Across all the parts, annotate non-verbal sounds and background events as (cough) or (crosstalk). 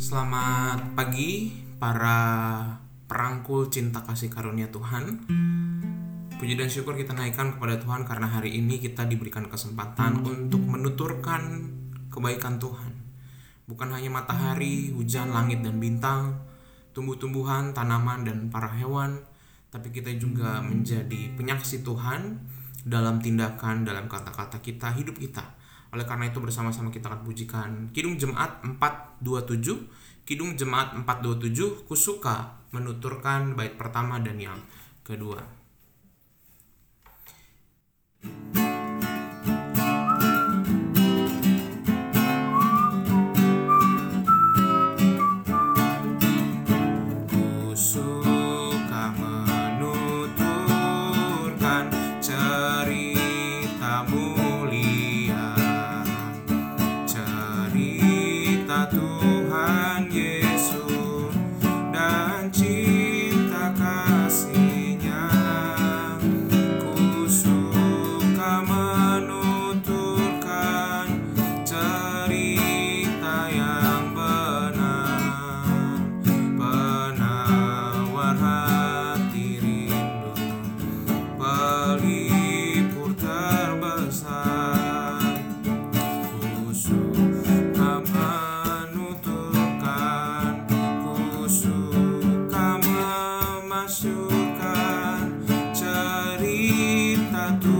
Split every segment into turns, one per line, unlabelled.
Selamat pagi para perangkul cinta kasih karunia Tuhan. Puji dan syukur kita naikkan kepada Tuhan karena hari ini kita diberikan kesempatan untuk menuturkan kebaikan Tuhan. Bukan hanya matahari, hujan, langit, dan bintang, tumbuh-tumbuhan, tanaman, dan para hewan, tapi kita juga menjadi penyaksi Tuhan dalam tindakan, dalam kata-kata kita, hidup kita oleh karena itu bersama-sama kita akan pujikan Kidung Jemaat 427. Kidung Jemaat 427 kusuka menuturkan bait pertama dan yang kedua. tanto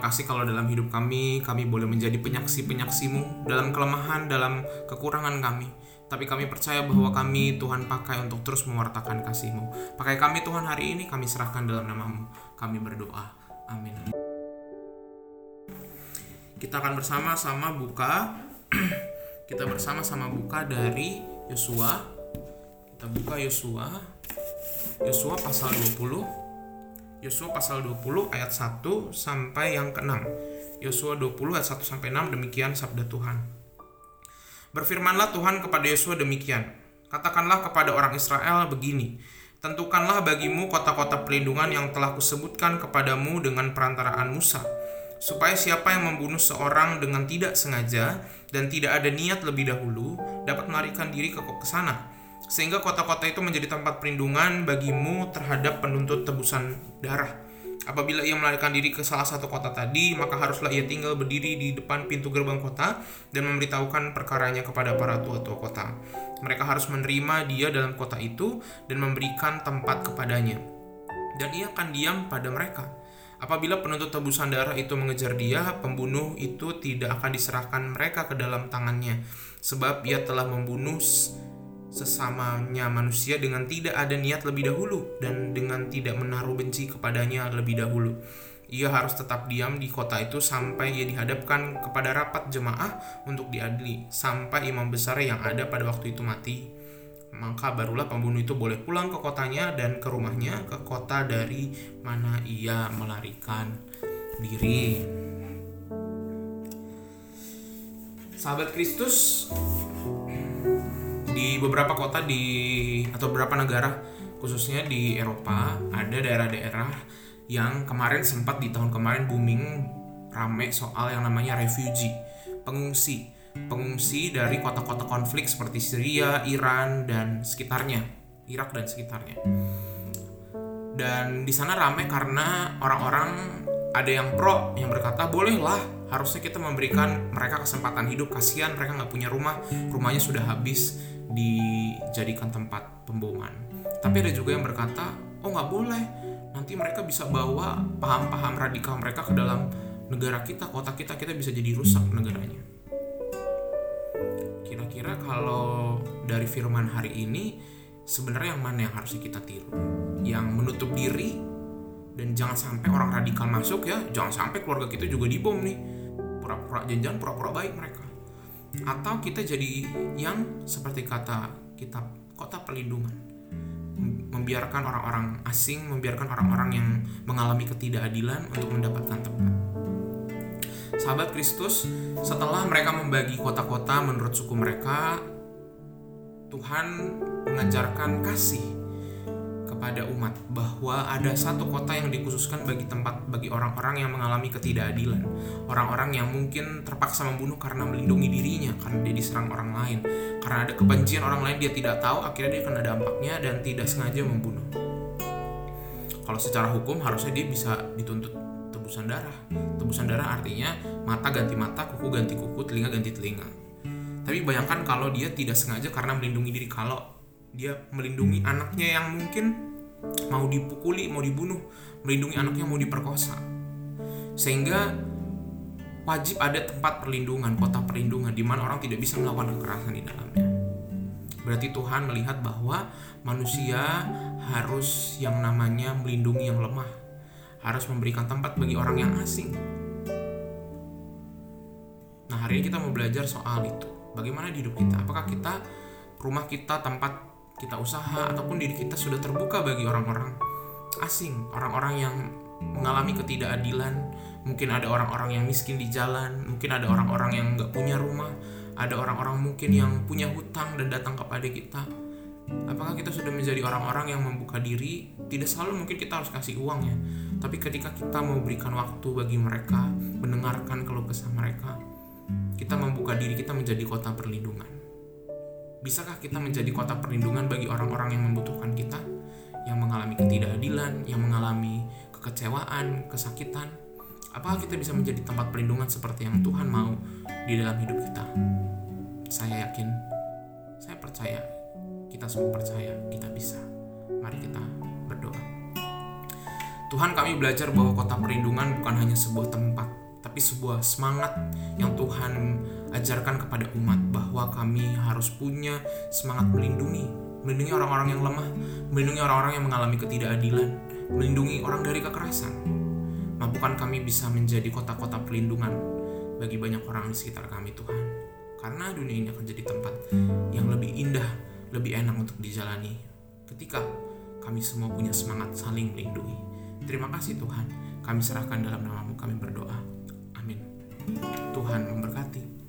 kasih kalau dalam hidup kami kami boleh menjadi penyaksi-penyaksimu dalam kelemahan, dalam kekurangan kami. Tapi kami percaya bahwa kami Tuhan pakai untuk terus mewartakan kasih-Mu. Pakai kami Tuhan hari ini kami serahkan dalam namamu. Kami berdoa. Amin. Kita akan bersama-sama buka (clears throat) kita bersama-sama buka dari Yosua. Kita buka Yosua. Yosua pasal 20 Yosua pasal 20 ayat 1 sampai yang ke-6. Yosua 20 ayat 1 sampai 6 demikian sabda Tuhan. Berfirmanlah Tuhan kepada Yosua demikian. Katakanlah kepada orang Israel begini, Tentukanlah bagimu kota-kota perlindungan yang telah kusebutkan kepadamu dengan perantaraan Musa, supaya siapa yang membunuh seorang dengan tidak sengaja dan tidak ada niat lebih dahulu dapat melarikan diri ke sana sehingga kota-kota itu menjadi tempat perlindungan bagimu terhadap penuntut tebusan darah. Apabila ia melarikan diri ke salah satu kota tadi, maka haruslah ia tinggal berdiri di depan pintu gerbang kota dan memberitahukan perkaranya kepada para tua-tua kota. Mereka harus menerima dia dalam kota itu dan memberikan tempat kepadanya. Dan ia akan diam pada mereka. Apabila penuntut tebusan darah itu mengejar dia, pembunuh itu tidak akan diserahkan mereka ke dalam tangannya, sebab ia telah membunuh sesamanya manusia dengan tidak ada niat lebih dahulu dan dengan tidak menaruh benci kepadanya lebih dahulu. Ia harus tetap diam di kota itu sampai ia dihadapkan kepada rapat jemaah untuk diadili, sampai imam besar yang ada pada waktu itu mati. Maka barulah pembunuh itu boleh pulang ke kotanya dan ke rumahnya, ke kota dari mana ia melarikan diri. Sahabat Kristus, di beberapa kota di atau beberapa negara khususnya di Eropa ada daerah-daerah yang kemarin sempat di tahun kemarin booming rame soal yang namanya refugee pengungsi pengungsi dari kota-kota konflik seperti Syria, Iran dan sekitarnya, Irak dan sekitarnya. Dan di sana ramai karena orang-orang ada yang pro yang berkata bolehlah harusnya kita memberikan mereka kesempatan hidup kasihan mereka nggak punya rumah rumahnya sudah habis dijadikan tempat pemboman. Tapi ada juga yang berkata oh nggak boleh. Nanti mereka bisa bawa paham-paham radikal mereka ke dalam negara kita kota kita kita bisa jadi rusak negaranya. Kira-kira kalau dari firman hari ini sebenarnya yang mana yang harusnya kita tiru? Yang menutup diri dan jangan sampai orang radikal masuk ya jangan sampai keluarga kita juga dibom nih. Pura-pura janjian pura-pura baik mereka atau kita jadi yang seperti kata kitab kota perlindungan. Membiarkan orang-orang asing membiarkan orang-orang yang mengalami ketidakadilan untuk mendapatkan tempat. Sahabat Kristus setelah mereka membagi kota-kota menurut suku mereka Tuhan mengajarkan kasih kepada umat bahwa ada satu kota yang dikhususkan bagi tempat bagi orang-orang yang mengalami ketidakadilan, orang-orang yang mungkin terpaksa membunuh karena melindungi dirinya karena dia diserang orang lain, karena ada kebencian orang lain dia tidak tahu, akhirnya dia kena dampaknya dan tidak sengaja membunuh. Kalau secara hukum harusnya dia bisa dituntut tebusan darah. Tebusan darah artinya mata ganti mata, kuku ganti kuku, telinga ganti telinga. Tapi bayangkan kalau dia tidak sengaja karena melindungi diri, kalau dia melindungi anaknya yang mungkin mau dipukuli, mau dibunuh, melindungi anaknya mau diperkosa. Sehingga wajib ada tempat perlindungan, kota perlindungan di mana orang tidak bisa melakukan kekerasan di dalamnya. Berarti Tuhan melihat bahwa manusia harus yang namanya melindungi yang lemah, harus memberikan tempat bagi orang yang asing. Nah, hari ini kita mau belajar soal itu. Bagaimana di hidup kita? Apakah kita rumah kita tempat kita usaha ataupun diri kita sudah terbuka bagi orang-orang asing, orang-orang yang mengalami ketidakadilan. Mungkin ada orang-orang yang miskin di jalan, mungkin ada orang-orang yang nggak punya rumah, ada orang-orang mungkin yang punya hutang dan datang kepada kita. Apakah kita sudah menjadi orang-orang yang membuka diri? Tidak selalu mungkin kita harus kasih uang ya, tapi ketika kita mau berikan waktu bagi mereka, mendengarkan keluh kesah mereka, kita membuka diri kita menjadi kota perlindungan. Bisakah kita menjadi kota perlindungan bagi orang-orang yang membutuhkan kita, yang mengalami ketidakadilan, yang mengalami kekecewaan, kesakitan? Apakah kita bisa menjadi tempat perlindungan seperti yang Tuhan mau di dalam hidup kita? Saya yakin, saya percaya, kita semua percaya kita bisa. Mari kita berdoa. Tuhan kami belajar bahwa kota perlindungan bukan hanya sebuah tempat, tapi sebuah semangat yang Tuhan ajarkan kepada umat bahwa kami harus punya semangat melindungi, melindungi orang-orang yang lemah, melindungi orang-orang yang mengalami ketidakadilan, melindungi orang dari kekerasan. Mampukan kami bisa menjadi kota-kota perlindungan bagi banyak orang di sekitar kami Tuhan. Karena dunia ini akan jadi tempat yang lebih indah, lebih enak untuk dijalani ketika kami semua punya semangat saling melindungi. Terima kasih Tuhan, kami serahkan dalam namamu kami berdoa. Tuhan memberkati.